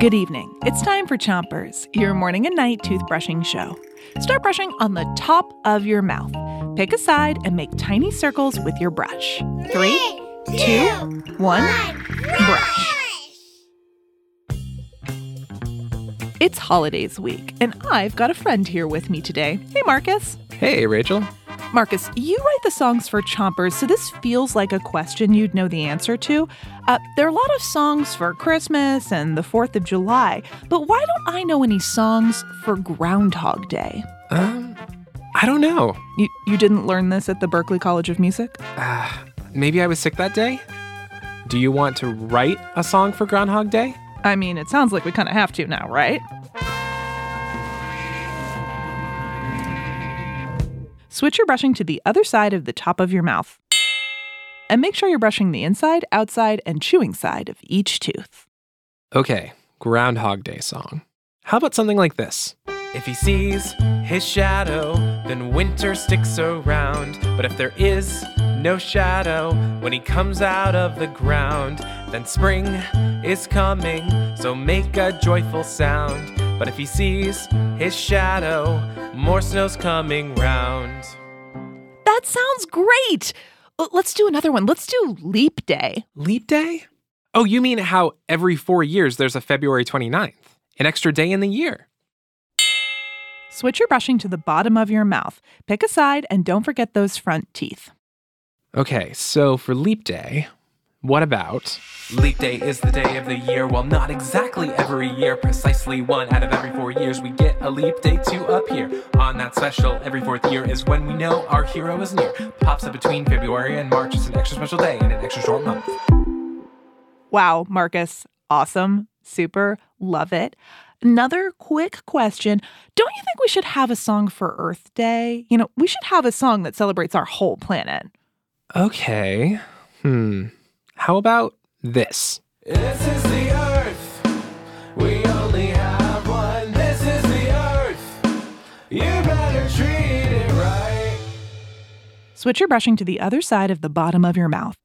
Good evening. It's time for Chompers, your morning and night toothbrushing show. Start brushing on the top of your mouth. Pick a side and make tiny circles with your brush. Three, two, one, brush. It's holidays week, and I've got a friend here with me today. Hey, Marcus. Hey, Rachel. Marcus, you write the songs for Chompers, so this feels like a question you'd know the answer to. Uh, there are a lot of songs for Christmas and the 4th of July, but why don't I know any songs for Groundhog Day? Um, I don't know. You, you didn't learn this at the Berklee College of Music? Uh, maybe I was sick that day? Do you want to write a song for Groundhog Day? I mean, it sounds like we kind of have to now, right? Switch your brushing to the other side of the top of your mouth. And make sure you're brushing the inside, outside, and chewing side of each tooth. Okay, Groundhog Day song. How about something like this? If he sees his shadow, then winter sticks around. But if there is no shadow when he comes out of the ground, then spring is coming, so make a joyful sound. But if he sees his shadow, more snow's coming round. That sounds great! Let's do another one. Let's do Leap Day. Leap Day? Oh, you mean how every four years there's a February 29th? An extra day in the year. Switch your brushing to the bottom of your mouth. Pick a side and don't forget those front teeth. Okay, so for Leap Day, what about? Leap Day is the day of the year. Well, not exactly every year, precisely one out of every four years, we get a leap day to appear. On that special, every fourth year is when we know our hero is near. Pops up between February and March. It's an extra special day and an extra short month. Wow, Marcus, awesome, super, love it. Another quick question. Don't you think we should have a song for Earth Day? You know, we should have a song that celebrates our whole planet. Okay. Hmm. How about this? This is the Earth. We only have one. This is the Earth. You better treat it right. Switch your brushing to the other side of the bottom of your mouth.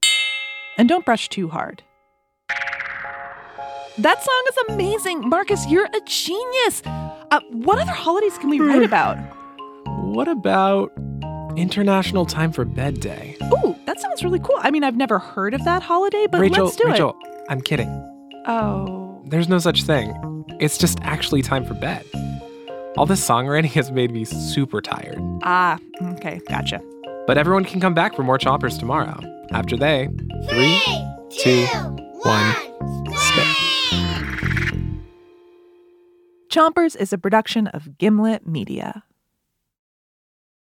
And don't brush too hard. That song is amazing. Marcus, you're a genius. Uh, what other holidays can we write about? What about International Time for Bed Day? Ooh, that sounds really cool. I mean, I've never heard of that holiday, but Rachel, let's do Rachel, I'm kidding. Oh. There's no such thing. It's just actually time for bed. All this songwriting has made me super tired. Ah, okay, gotcha. But everyone can come back for more Chompers tomorrow. After they, three, two, one, spit. Chompers is a production of Gimlet Media.